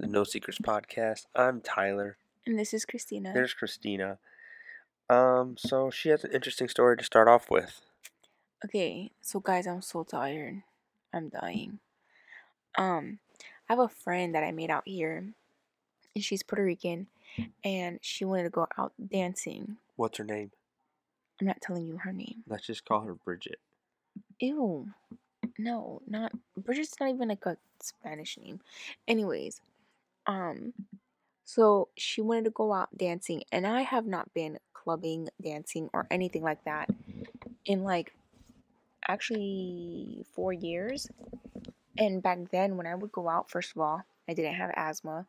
to the No Secrets podcast. I'm Tyler. And this is Christina. There's Christina. Um, so she has an interesting story to start off with. Okay, so guys, I'm so tired. I'm dying. Um, I have a friend that I made out here, and she's Puerto Rican, and she wanted to go out dancing. What's her name? I'm not telling you her name. Let's just call her Bridget. Ew. No, not Bridget's not even like a Spanish name. Anyways, um so she wanted to go out dancing and I have not been clubbing, dancing or anything like that in like actually 4 years. And back then when I would go out first of all, I didn't have asthma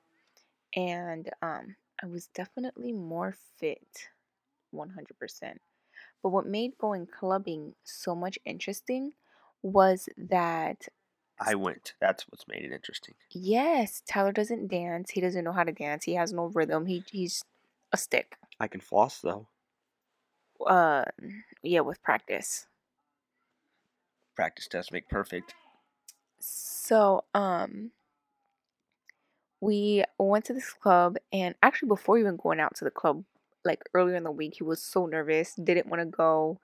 and um I was definitely more fit 100%. But what made going clubbing so much interesting was that I went. That's what's made it interesting. yes, Tyler doesn't dance. He doesn't know how to dance. He has no rhythm. He he's a stick. I can floss though. Uh yeah, with practice. Practice does make perfect. So, um we went to this club and actually before even going out to the club like earlier in the week, he was so nervous, didn't want to go.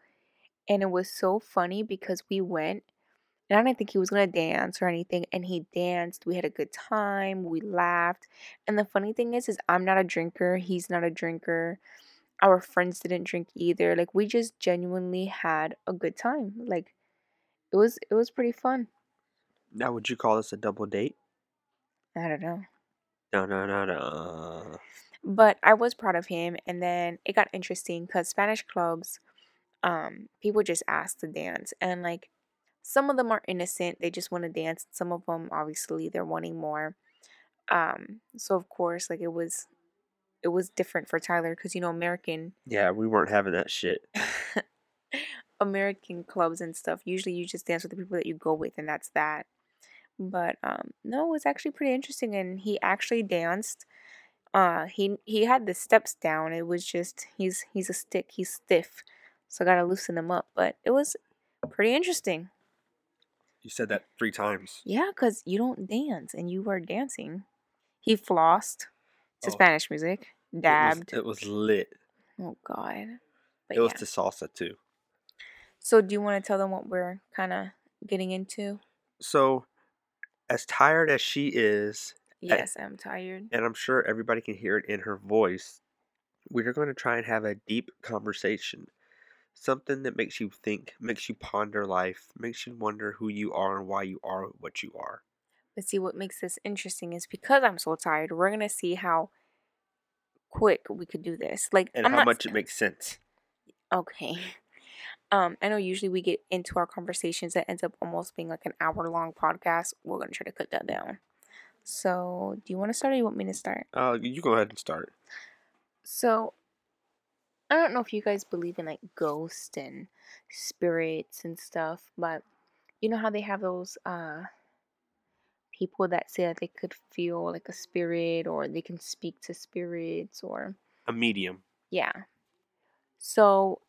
And it was so funny because we went and I didn't think he was gonna dance or anything, and he danced. We had a good time. We laughed. And the funny thing is, is I'm not a drinker. He's not a drinker. Our friends didn't drink either. Like we just genuinely had a good time. Like it was it was pretty fun. Now, would you call this a double date? I don't know. No, no, no, no. But I was proud of him. And then it got interesting because Spanish clubs, um, people just ask to dance, and like some of them are innocent they just want to dance some of them obviously they're wanting more. Um so of course like it was it was different for tyler because you know american Yeah, we weren't having that shit. american clubs and stuff usually you just dance with the people that you go with and that's that. But um no it was actually pretty interesting and he actually danced. Uh he he had the steps down it was just he's he's a stick he's stiff so i gotta loosen him up but it was pretty interesting You said that three times. Yeah, because you don't dance and you were dancing. He flossed to Oh. Spanish music, It was- dabbed. It was, lit. oh, God. But it was yeah. to salsa too. So, do you want to tell them what we're kind of getting into? So, as tired as she is, eh Yes, I'm tired. and I'm sure everybody can hear it in her voice, we're going to try and have a deep conversation. Something that makes you think, makes you ponder life, makes you wonder who you are and why you are what you are. But see, what makes this interesting is because I'm so tired, we're going to see how quick we could do this. Like, And I'm how much it makes sense. Okay. Um, I know usually we get into our conversations that ends up almost being like an hour long podcast. We're gonna try to cut that down. So, do you want to start or you want me to start? Uh, you go ahead and start. So, I don't know if you guys believe in like ghosts and spirits and stuff, but you know how they have those uh people that say that they could feel like a spirit or they can speak to spirits or A medium. yeah. So,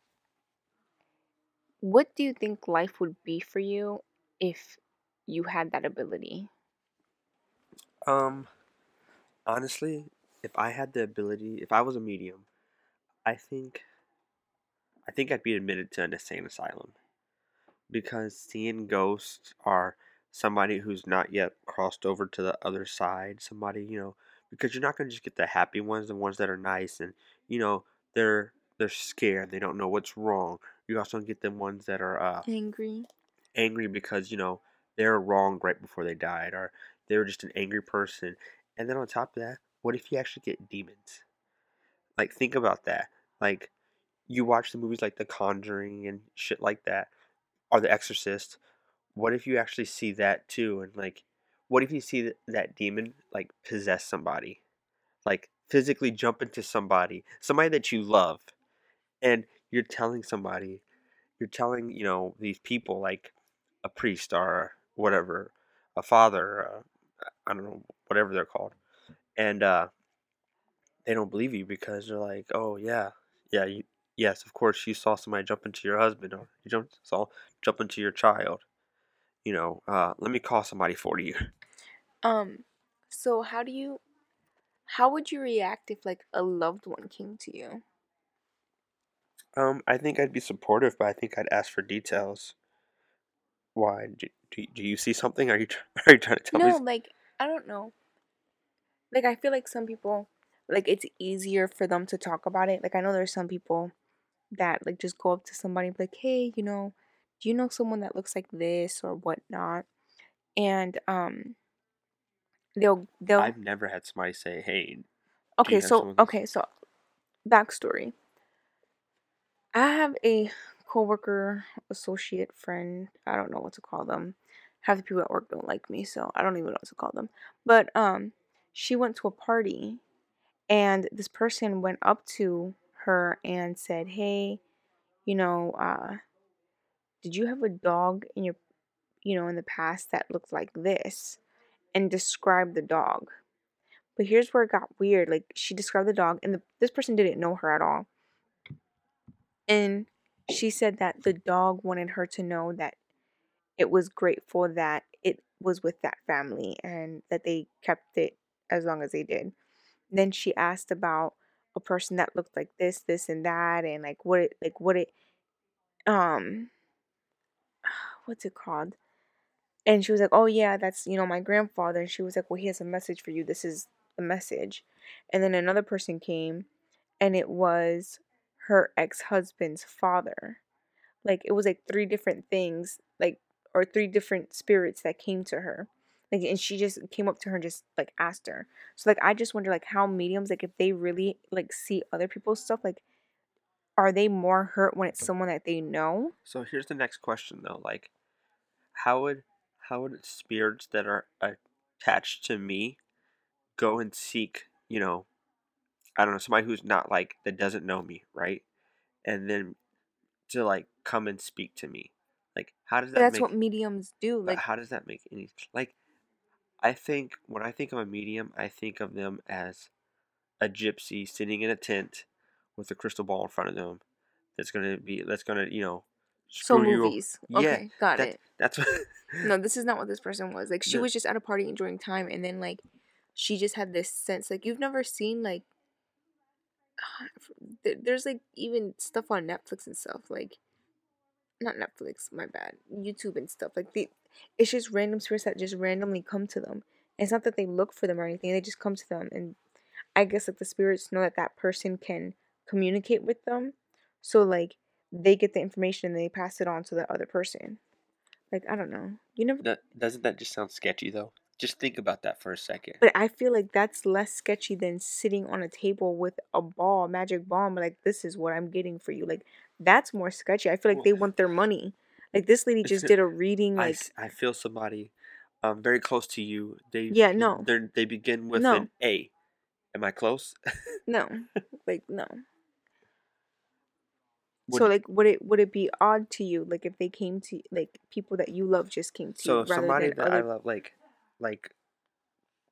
what do you think life would be for you if you had that ability? Um, honestly, if I had the ability, if I was a medium, I think, I think I'd be admitted to an insane asylum, because seeing ghosts are somebody who's not yet crossed over to the other side. Somebody you know, because you're not gonna just get the happy ones, the ones that are nice and you know they're they're scared, they don't know what's wrong. You also get the ones that are uh, Angry. angry because you know they were wronged right before they died or they were just an angry person and then on top of that what if you actually get demons like think about that like you watch the movies like the conjuring and shit like that or the exorcist what if you actually see that too and like what if you see that, that demon like possess somebody? Like physically jump into somebody somebody that you love and you're telling somebody you're telling you know these people like a priest or whatever a father uh, i don't know whatever they're called and uh they don't believe you because they're like oh yeah yeah you, yes of course you saw somebody jump into your husband or you jumped, saw jump into your child you know uh let me call somebody for you Um, so how do you How would you react if like a loved one came to you? Um, I think I'd be supportive, but I think I'd ask for details. Why? Do, do, do you see something? Are you are you trying to tell no, me? No, like I don't know. Like I feel like some people like it's easier for them to talk about it. Like I know there's some people that like just go up to somebody and be like, Hey, you know, do you know someone that looks like this or whatnot? And um they'll they'll I've never had somebody say, "Hey, okay, so okay, so backstory. I have a coworker, associate, friend. I don't know what to call them. Half the people at work don't like me, so I don't even know what to call them. But um, she went to a party, and this person went up to her and said, "Hey, you know, uh, did you have a dog in your, you know, in the past that looked like this?" And described the dog. But here's where it got weird. Like she described the dog, and the, this person didn't know her at all. And she said that the dog wanted her to know that it was grateful that it was with that family and that they kept it as long as they did. Then she asked about a person that looked like this, this, and that, and like what it, like what it, um, what's it called? And she was like, "Oh yeah, that's you know my grandfather." And she was like, "Well, he has a message for you. This is the message." And then another person came, and it was her ex-husband's father. Like it was like three different things, like or three different spirits that came to her. Like and she just came up to her and just like asked her. So like I just wonder like how mediums like if they really like see other people's stuff like are they more hurt when it's someone that they know? So here's the next question though, like how would how would spirits that are attached to me go and seek, you know, I don't know, somebody who's not like that doesn't know me, right? And then to like come and speak to me. Like how does that that's make what mediums do. Like how does that make any like I think when I think of a medium, I think of them as a gypsy sitting in a tent with a crystal ball in front of them that's gonna be that's gonna, you know, so screw you movies. Yeah, Okay, got that it. that's what No, this is not what this person was. Like she was just at a party enjoying time and then like she just had this sense like you've never seen like there's like even stuff on Netflix and stuff like not Netflix, my bad. YouTube and stuff. Like the it's just random spirits that just randomly come to them. It's not that they look for them or anything. They just come to them and I guess like the spirits know that that person can communicate with them. So like they get the information and they pass it on to the other person. Like I don't know. You never That doesn't that just sound sketchy though? Just think about that for a second. But I feel like that's less sketchy than sitting on a table with a ball, magic ball, like, this is what I'm getting for you. Like, that's more sketchy. I feel like Well- they want their money. Like, this lady just did a reading, I, like, s- I feel somebody um very close to you. They Yeah, no. They they begin with No. an A. Am I close? no. Like, no. Would- so, like, would it would it be odd to you, like, if they came to, like, people that you love just came to so you somebody that I love, like like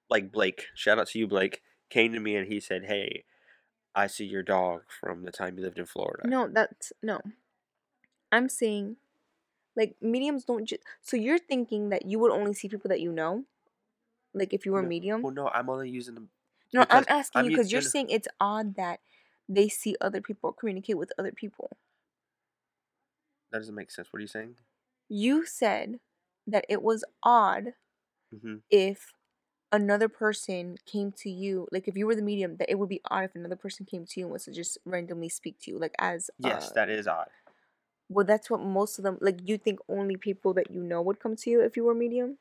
like Blake, shout out to you, Blake, came to me and he said, "Hey, I see your dog from the time you lived in Florida." No, that's, no. I'm saying, like, mediums don't just... So you're thinking that you would only see people that you know? Like, if you were a No, medium? Well, no, I'm only using them. No, I'm asking I'm you because you're saying it's odd that they see other people or communicate with other people. That doesn't make sense. What are you saying? You said that it was odd hmm if another person came to you, like if you were the medium, that it would be odd if another person came to you and was to just randomly speak to you, like as Yes, uh, that is odd. well, that's what most of them like. You think only people that you know would come to you if you were medium?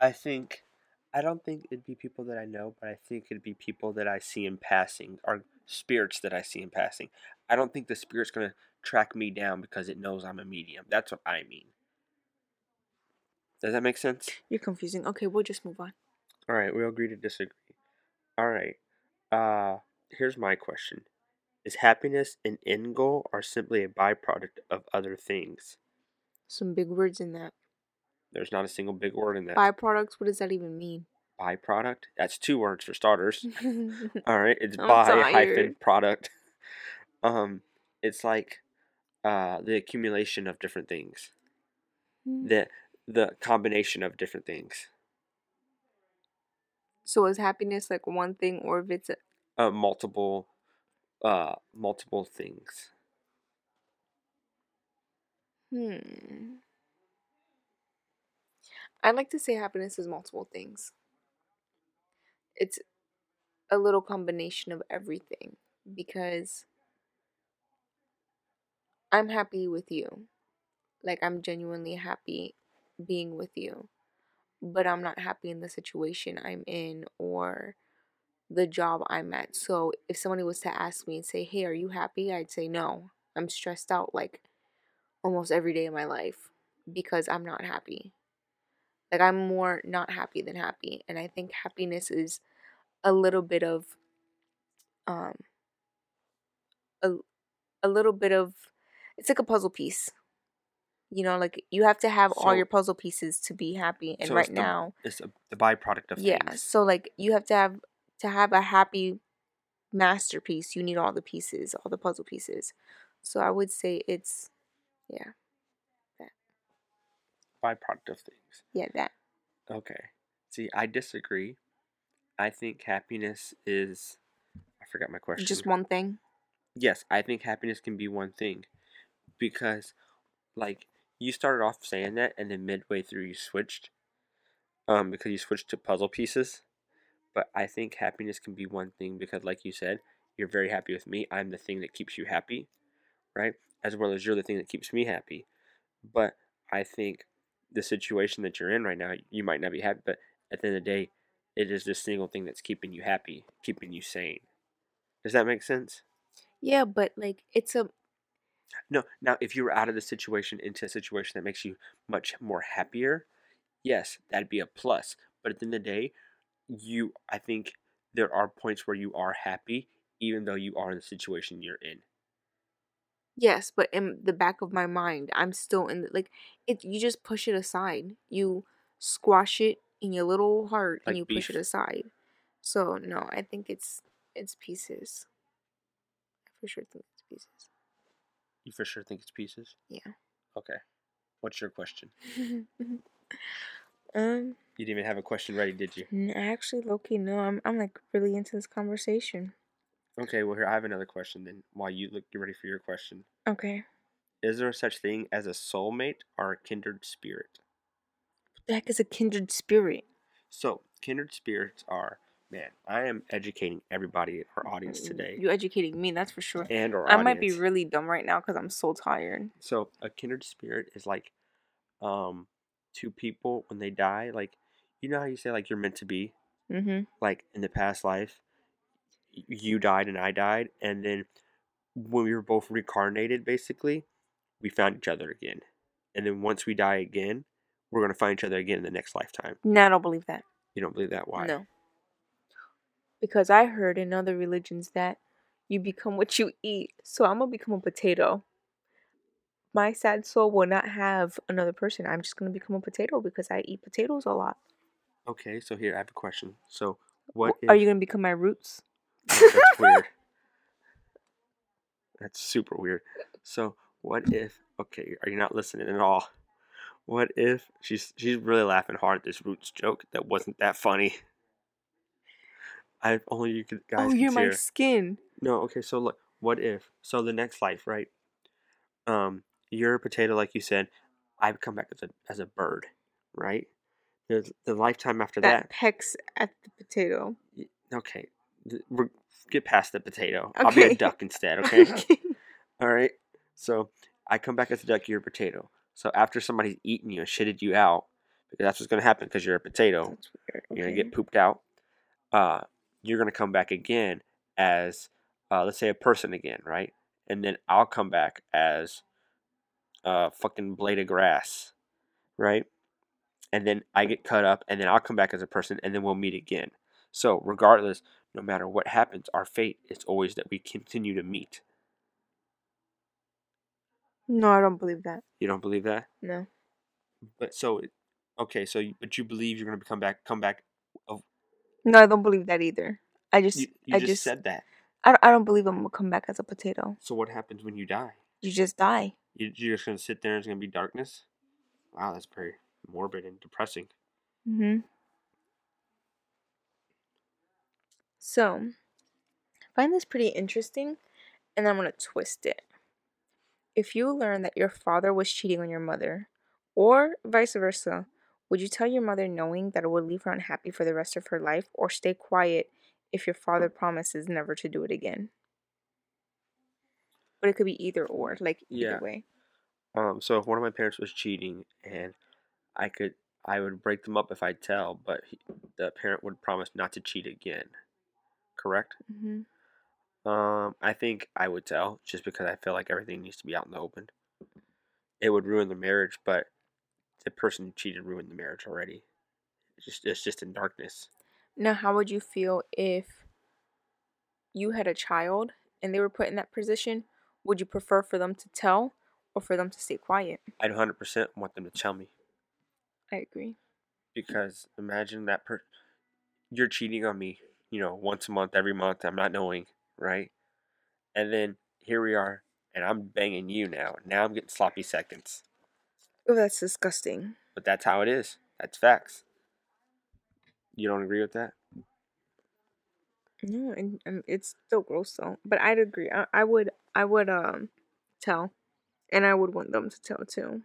I think I don't think it'd be people that I know, but I think it'd be people that I see in passing or spirits that I see in passing. I don't think the spirit's gonna track me down because it knows I'm a medium. That's what I mean. Does that make sense? You're confusing. Okay, we'll just move on. All right, we'll agree to disagree. All right. Uh here's my question. Is happiness an end goal or simply a byproduct of other things? Some big words in that. There's not a single big word in that. Byproducts. What does that even mean? byproduct? That's two words for starters. All right, it's I'm by hyphen product. Um, it's like uh the accumulation of different things. The the combination of different things. So is happiness like one thing, or if it's a, Uh, multiple, uh, multiple things. hmm? I'd like to say happiness is multiple things. It's a little combination of everything because I'm happy with you. Like I'm genuinely happy being with you. But I'm not happy in the situation I'm in or the job I'm at. So if somebody was to ask me and say, "Hey, are you happy?" I'd say, "No. I'm stressed out like almost every day of my life because I'm not happy." Like I'm more not happy than happy, and I think happiness is a little bit of um a a little bit of it's like a puzzle piece. You know, like you have to have all your puzzle pieces to be happy. And So right it's the- now, It's a, the byproduct of things. yeah. things. So like you have to have to have a happy masterpiece. You need all the pieces, all the puzzle pieces. So I would say it's yeah, that Byproduct of things. yeah that. Okay. See, I disagree. I think happiness is. I forgot my question. Just one thing. Yes, I think happiness can be one thing, because, like, you started off saying that, and then midway through you switched, um, because you switched to puzzle pieces. But I think happiness can be one thing because, like you said, you're very happy with me. I'm the thing that keeps you happy, right? As well as you're the thing that keeps me happy. But I think the situation that you're in right now, you might not be happy, but at the end of the day, it is this single thing that's keeping you happy, keeping you sane. Does that make sense? Yeah, but like it's a No. Now, if you were out of the situation into a situation that makes you much more happier, yes, that'd be a plus. But at the end of the day, you, I think there are points where you are happy, even though you are in the situation you're in. Yes, but in the back of my mind, I'm still in the, like it. You just push it aside. You squash it in your little heart Like and you push it aside. So no, I think it's it's pieces. I for sure think it's pieces. You for sure think it's pieces? Yeah. Okay. What's your question? um, You didn't even have a question ready, did you? actually, lowkey, no, I'm I'm like really into this conversation. Okay, well, here, I have another question then while you look, get ready for your question. Okay, Is there such thing as a soulmate or a kindred spirit? What the heck is a kindred spirit? So, kindred spirits are, man, I am educating everybody in our audience today. You educating me, that's for sure. and our I might be really dumb right now because I'm so tired. So a kindred spirit is like um two people when they die, like you know how you say like you're meant to be? Mm-hmm. Like in the past life you died and I died and then when we were both reincarnated basically, we found each other again. And then once we die again, we're gonna find each other again in the next lifetime. No, I don't believe that. You don't believe that? Why? No. Because I heard in other religions that you become what you eat. So I'm gonna become a potato. My sad soul will not have another person. I'm just gonna become a potato because I eat potatoes a lot. Okay, so here I have a question. So what W- Are you gonna become my roots? Oh, that's weird. That's super weird. So what if? Okay, are you not listening at all? What if she's she's really laughing hard at this roots joke that wasn't that funny? I only you could guys oh, you're my skin. No, okay. So look, what if? So the next life, right? Um, you're a potato, like you said. I come back as a as a bird, right? There's the lifetime after That that. pecks at the potato. Okay, we're, get past the potato. I'll be a duck instead. Okay. All right. So I come back as a duck. You're a potato. So after somebody's eaten you and shitted you out, because that's what's gonna happen because you're a potato. That's weird. You're gonna get pooped out. Uh, you're gonna come back again as, uh, let's say a person again, right? And then I'll come back as a fucking blade of grass, right? And then I get cut up, and then I'll come back as a person, and then we'll meet again. So regardless, no matter what happens, our fate is always that we continue to meet. No, I don't believe that. You don't believe that? No. But so, okay, so you, but you believe you're gonna come back, come back. No, I don't believe that either. I just, You, you I just, just, said that. I, don't- I don't believe I'm gonna come back as a potato. So what happens when you die? You just die. You, you're just gonna sit there and it's gonna be darkness. Wow, that's very morbid and depressing. Mm-hmm. So, I find this pretty interesting, and I'm going to twist it. If you learn that your father was cheating on your mother, or vice versa, would you tell your mother knowing that it would leave her unhappy for the rest of her life, or stay quiet if your father promises never to do it again? But it could be either or, like either Yeah. way. Um, so if one of my parents was cheating and I could, I would break them up if I tell, but he, the parent would promise not to cheat again. Correct? Mm-hmm. Um, I think I would tell just because I feel like everything needs to be out in the open. It would ruin the marriage, but the person who cheated ruined the marriage already. It's just it's just in darkness. Now, how would you feel if you had a child and they were put in that position? Would you prefer for them to tell or for them to stay quiet? I'd hundred percent want them to tell me I agree. because imagine that per you're cheating on me, you know, once a month, every month. I'm not knowing, right? And then here we are, and I'm banging you now. Now I'm getting sloppy seconds, Oh, that's disgusting. but that's how it is. That's facts. You don't agree with that? No, and, and it's still gross though. But I'd agree. I, I would. I would um tell, and I would want them to tell too.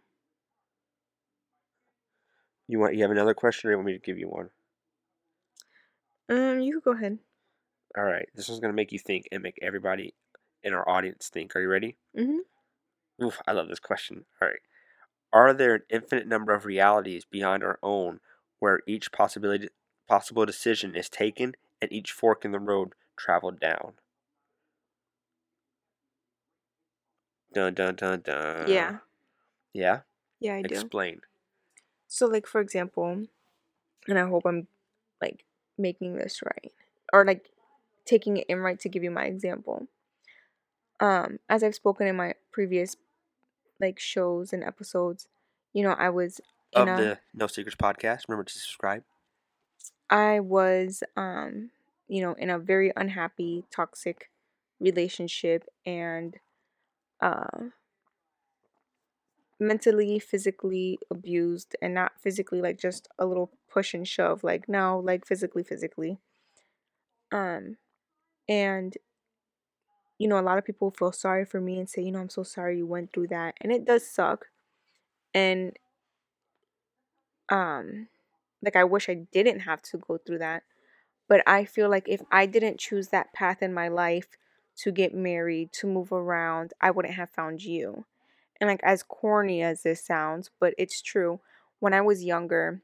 You want you have another question, or you want me to give you one? Um, you could go ahead. All right, this one's gonna make you think and make everybody in our audience think. Are you ready? Mm Mhm. Oof, I love this question. All right, are there an infinite number of realities beyond our own, where each possibility possible decision is taken and each fork in the road traveled down? Dun dun dun dun. yeah. Yeah. Yeah, I do. Explain. So, like for example, and I hope I'm like making this right, or like taking it in right to give you my example. Um, as I've spoken in my previous like shows and episodes, you know, I was in Of a, the No Secrets podcast. Remember to subscribe. I was um, you know, in a very unhappy, toxic relationship and uh mentally, physically abused and not physically like just a little push and shove, like no, like physically, physically. Um and you know, a lot of people feel sorry for me and say, you know, I'm so sorry you went through that. And it does suck. And um like I wish I didn't have to go through that. But I feel like if I didn't choose that path in my life to get married, to move around, I wouldn't have found you. And like as corny as this sounds, but it's true. When I was younger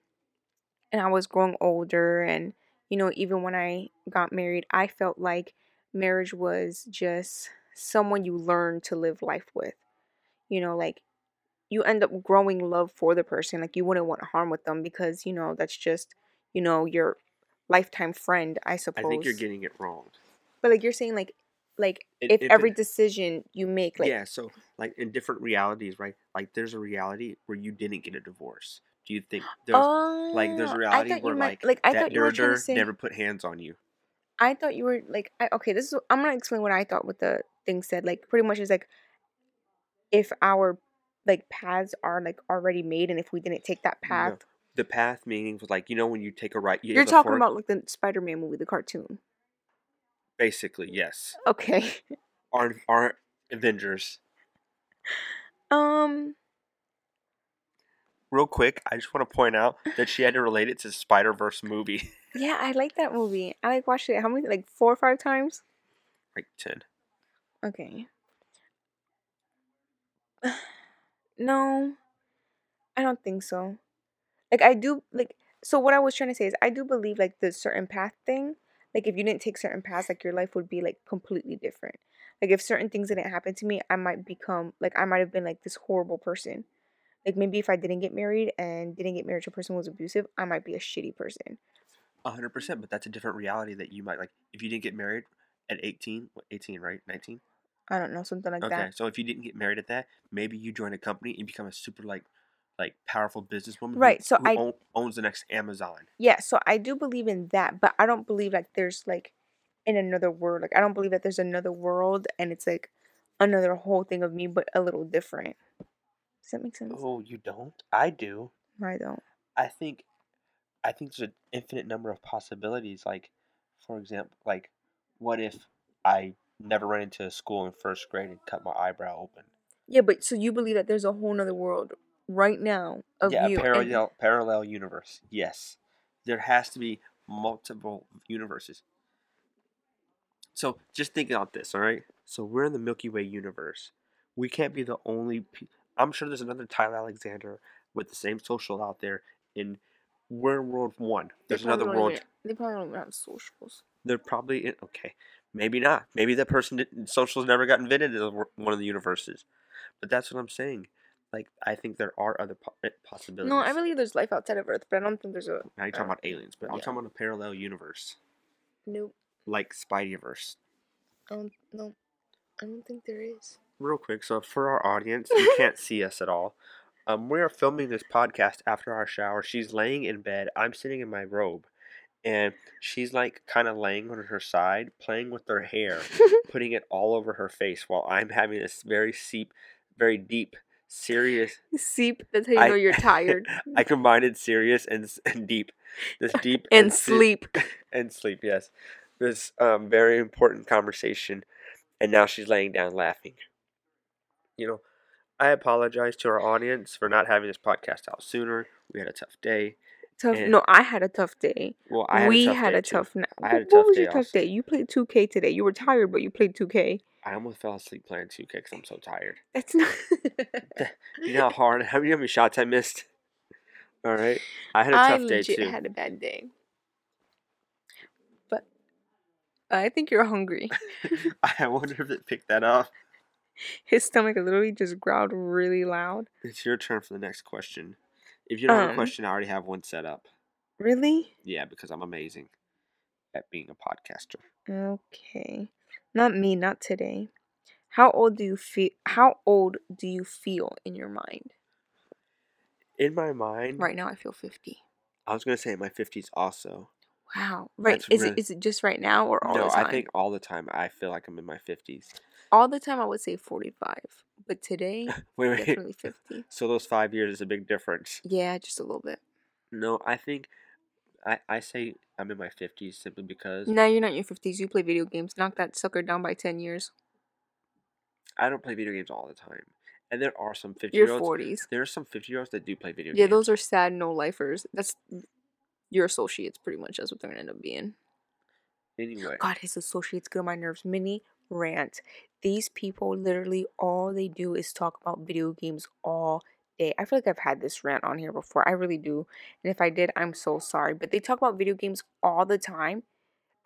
and I was growing older and you know, even when I got married, I felt like marriage was just someone you learn to live life with. You know, like you end up growing love for the person. Like you wouldn't want harm with them because, you know, that's just, you know, your lifetime friend, I suppose. I think you're getting it wrong. but like you're saying like like It- if if every it- decision you make like yeah, so like in different realities, right? Like there's a reality where you didn't get a divorce. Do you think there's like there's a uh, reality where meant- like, like I that thought you were trying to say never put hands on you? I thought you were like I, okay, this is I'm gonna explain what I thought what the thing said. Like pretty much is like if our like paths are like already made and if we didn't take that No. path The path meaning was like you know when you take a right, you you're talking fork? about like the Spider Man movie, the cartoon. basically yes. Okay. Our our Avengers. Um Real quick, I just want to point out that she had to relate it to Spider Verse movie. yeah, I like that movie. I like watched it how many like four or five times? like ten. Okay. no, I don't think so. Like I do like so what I was trying to say is I do believe like the certain path thing. Like if you didn't take certain paths, like your life would be like completely different. Like if certain things didn't happen to me, I might become like I might have been like this horrible person. Like maybe if I didn't get married and didn't get married to a person who was abusive, I might be a shitty person. A hundred percent, but that's a different reality that you might like if you didn't get married at eighteen, what, eighteen, right? Nineteen? I don't know, something like okay, that. Okay, so if you didn't get married at that, maybe you join a company and become a super like like powerful businesswoman who- Right, so who I- own- owns the next Amazon. Yeah, so I do believe in that, but I don't believe like there's like in another world. Like I don't believe that there's another world and it's like another whole thing of me, but a little different. Does that make sense? Oh, you don't? I do. I don't. I think I think there's an infinite number of possibilities. Like, For example, like, what if I never ran into a school in first grade and cut my eyebrow open? Yeah, but so you believe that there's a whole nother world right now of yeah, you. a and- parallel parallel universe. Yes, there has to be multiple universes. So just think about this, all right? So we're in the Milky Way universe. We can't be the only. Pe- I'm sure there's another Tyler Alexander with the same social out there. In we're in world one. There's another world. even- they probably don't even have socials. They're probably in, okay. Maybe not. Maybe that person didn't, socials never got invented in one of the universes. But that's what I'm saying. Like I think there are other po- eh, possibilities. No, I believe there's life outside of Earth, but I don't think there's a. Now you're talking uh, about aliens, but I'm talking about a parallel universe, Nope. like Spideyverse. I don't. No. I don't think there is. Real quick, so for our audience, you can't see us at all. Um, we are filming this podcast after our shower. She's laying in bed. I'm sitting in my robe, and she's like kind of laying on her side, playing with her hair, putting it all over her face, while I'm having this very deep, very deep, serious. Seep. That's how you I- know you're tired. I combined serious and, and deep. This deep and se- sleep. and sleep. Yes, this um, very important conversation, and now she's laying down laughing. You know, I apologize to our audience for not having this podcast out sooner. We had a tough day. Tough. and- No, I had a tough day. Well, I had we a tough had day a too. tough. night. I had a what tough was day your tough also. day? You played 2K today. You were tired, but you played 2K. I almost fell asleep playing 2K because I'm so tired. That's not. You know how hard, how many, how many shots I missed? All right, I had a tough day legit too. had a bad day. But I think you're hungry. I wonder if it picked that up. His stomach literally just growled really loud. It's your turn for the next question. If you don't have a Um, question, I already have one set up. Really? Yeah, because I'm amazing at being a podcaster. Okay. Not me, not today. How old do you feel how old do you feel in your mind? In my mind, Right now I feel 50. I was gonna say in my fifties also. Wow. Right. That's Is really- it is it just right now or all no, the time? I think all the time I feel like I'm in my fifties. All the time I would say 45. But today Wait, wait. definitely 50. So those five years is a big difference. Yeah, just a little bit. No, I think I I say I'm in my fifties simply because Now you're not in your 50s. You play video games. Knock that sucker down by 10 years. I don't play video games all the time, and there are some fifty You're year olds. 40s. There are some fifty year olds that do play video Yeah, games. those are sad no lifers. That's your associates, pretty much. That's what they're gonna end up being. anyway. God, his associates get on my nerves. Mini rant. These people literally all they do is talk about video games all day. I feel like I've had this rant on here before. I really do. And if I did, I'm so sorry. But they talk about video games all the time.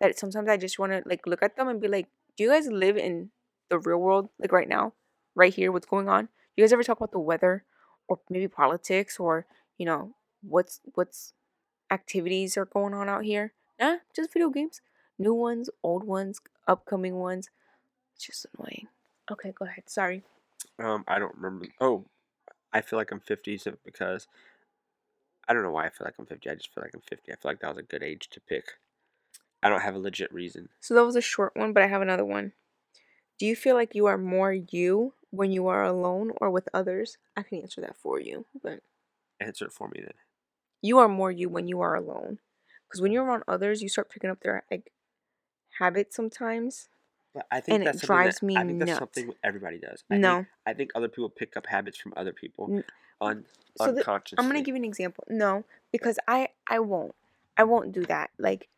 That sometimes I just want to like look at them and be like, "Do you guys live in the real world like right now, right here? What's going on? You guys ever talk about the weather, or maybe politics, or you know what's what's activities are going on out here? Nah, just video games." new ones, old ones, upcoming ones. It's just annoying. Okay, go ahead. Sorry. Um, I don't remember. Oh, I feel like I'm 50 because I don't know why I feel like I'm 50. I just feel like I'm 50. I feel like that was a good age to pick. I don't have a legit reason. So that was a short one, but I have another one. Do you feel like you are more you when you are alone or with others? I can answer that for you, but Answer it for me then. you are more you when you are alone. Because when you're around others, you start picking up their like habits sometimes. But I think And that's something drives that, me I think that's nuts. something everybody does. I No. Think, I think other people pick up habits from other people N- un, So the- I'm gonna give you an example. No, because I I won't. I won't do that. Like,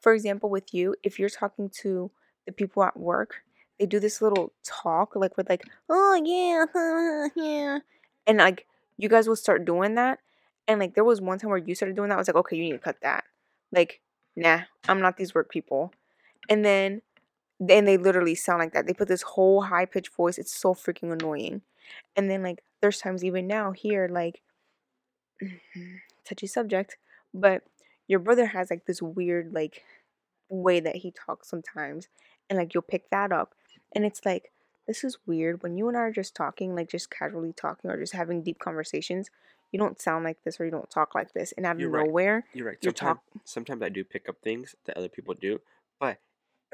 for example, with you, if you're talking to the people at work, they do this little talk, like with like, oh yeah, yeah, and like you guys will start doing that, and like there was one time where you started doing that. I was like, okay, you need to cut that. Like, nah, I'm not these work people. And then, then they literally sound like that. They put this whole high pitched voice. It's so freaking annoying. And then like there's times even now here like mm-hmm, touchy subject, but your brother has like this weird like way that he talks sometimes and like you'll pick that up and it's like this is weird when you and I are just talking like just casually talking or just having deep conversations you don't sound like this or you don't talk like this and out of You're right. nowhere You're right. you're Sometimes, talk- sometimes I do pick up things that other people do, but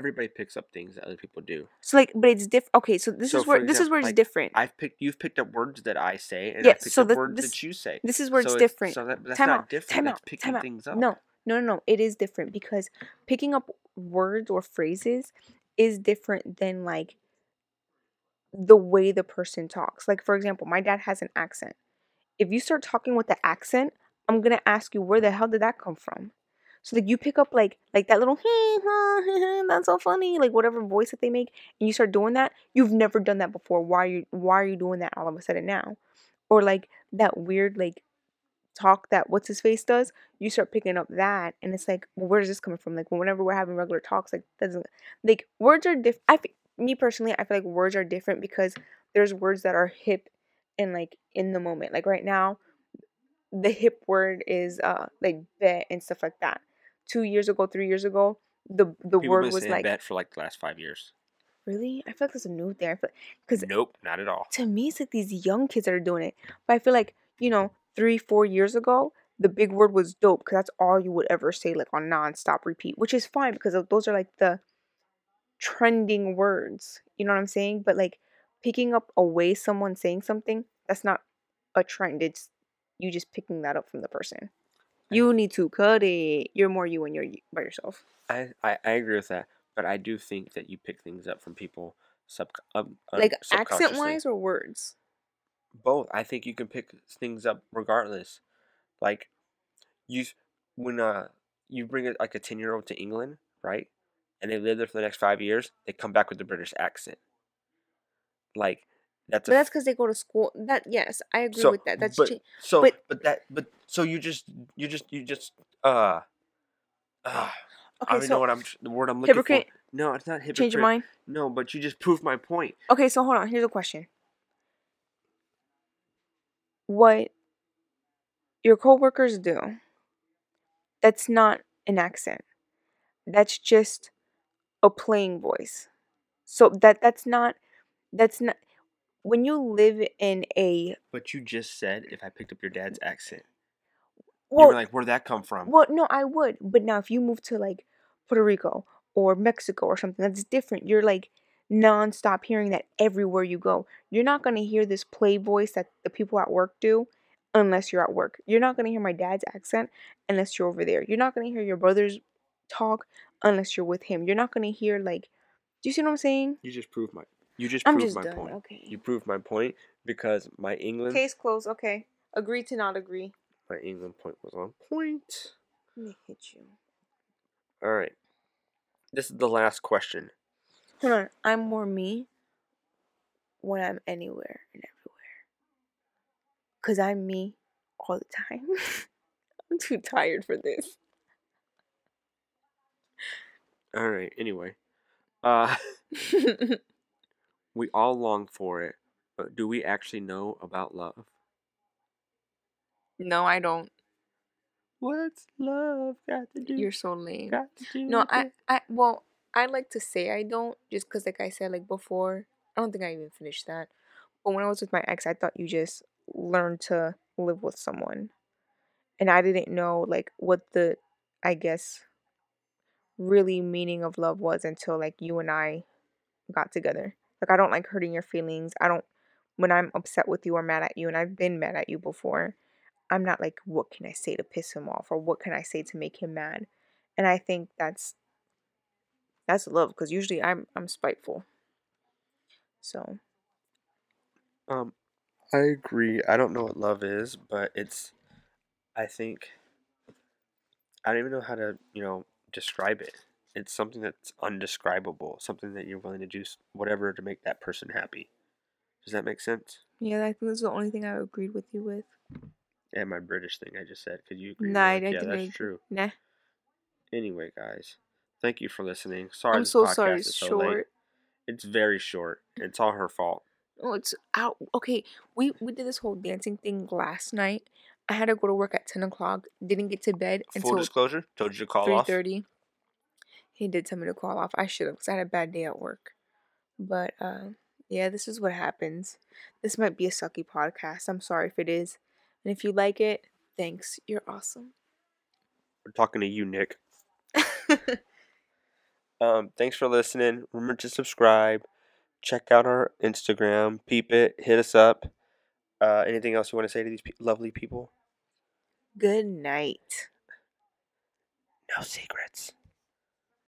everybody picks up things that other people do. so like but it's diff okay so this So, is for where this is example, where it's like, different I've picked. You've picked up words that I say, and Yeah, I've picked so up the- words this- that you say. this is where So it's different So that, that's time not out, different. time that's out, picking time out. things up. No, no, no, no. It is different because picking up words or phrases is different than like the way the person talks. Like for example, my dad has an accent. If you start talking with the accent, I'm gonna ask you where the hell did that come from? So like you pick up like like that little that's so funny, like whatever voice that they make, and you start doing that, you've never done that before. Why are you why are you doing that all of a sudden now? Or like that weird like talk that what's his face does, you start picking up that, and it's like, well, where's this coming from? Like whenever we're having regular talks, like doesn't like words are different. I me personally, I feel like words are different because there's words that are hip and like in the moment. Like right now, the hip word is uh like bet and stuff like that. Two years ago, three years ago, the the People word was like bet for like the last five years. really. I feel like that's a new thing. I feel because Nope, not at all. to me, it's like these young kids that are doing it. But I feel like, you know, three, four years ago, the big word was dope because that's all you would ever say, like on nonstop repeat, which is fine because those are like the trending words. You know what I'm saying? But like picking up away someone saying something, that's not a trend. It's you just picking that up from the person. You need to cut it. You're more you when you're by yourself. I, I, I agree with that, but I do think that you pick things up from people sub um, Like accent wise or words? both. I think you can pick things up regardless. Like you, when uh you bring a, like a ten year old to England, right, and they live there for the next five years, they come back with the British accent. Like that's But that's because they go to school. That yes, I agree so, with that. That's but, cha- so but- but that but so you just you just you just uh. uh I okay. don't So know what I'm the word I'm looking hypocrite, for. No, it's not hypocrite. change your mind. No, but you just proved my point. Okay, so hold on. Here's a question. What your coworkers do, that's not an accent. That's just a playing voice. So that that's not that's not when you live in a But you just said if I picked up your dad's accent, you well, were like, "Where'd that come from?" well, no, I would. But now if you move to like Puerto Rico or Mexico or something, that's different. You're like nonstop hearing that everywhere you go. You're not gonna hear this play voice that the people at work do unless you're at work. You're not gonna hear my dad's accent unless you're over there. You're not gonna hear your brother's talk unless you're with him. You're not gonna hear like do you see what I'm saying? You just proved my. You just I'm proved just my done. point. Okay. You proved my point because my England Case closed. Okay. Agree to not agree. my England point was on point. Let me hit you. All right. This is the last question. Hold on. I'm more me when I'm anywhere and everywhere. Cause I'm me all the time. I'm too tired for this. All right. Anyway, uh, we all long for it, but do we actually know about love? no, I don't. What's love got to do? You're so lame. got to do No, I? I, well, I like to say I don't, just because, like I said, like before, I don't think I even finished that. But when I was with my ex, I thought you just learned to live with someone. And I didn't know, like, what the, I guess, really meaning of love was until, like, you and I got together. Like, I don't like hurting your feelings. I don't, when I'm upset with you or mad at you, and I've been mad at you before, I'm not like, what can I say to piss him off? Or what can I say to make him mad? And I think that's that's love because usually I'm I'm spiteful. So Um, I agree. I don't know what love is, but it's. I think. I don't even know how to, you know, describe it. It's something that's undescribable. Something that you're willing to do whatever to make that person happy. Does that make sense? yeah, I think that's the only thing I agreed with you with. And my British thing I just said. Could you agree? Nah, I didn't yeah, that's true. Nah, Anyway, guys, thank you for listening. Sorry, I'm so podcast sorry. It's so short. late. It's very short. It's all her fault. Oh, it's out. Okay, we we did this whole dancing thing last night. I had to go to work at ten o'clock. Didn't get to bed Full until disclosure, told you to call three off. thirty. He did tell me to call off. I should have because I had a bad day at work. But uh, yeah, this is what happens. This might be a sucky podcast. I'm sorry if it is. And if you like it, thanks. You're awesome. We're talking to you, Nick. Um, thanks for listening. Remember to subscribe. Check out our Instagram. Peep it. Hit us up. Uh, anything else you want to say to these pe- lovely people? Good night. No secrets.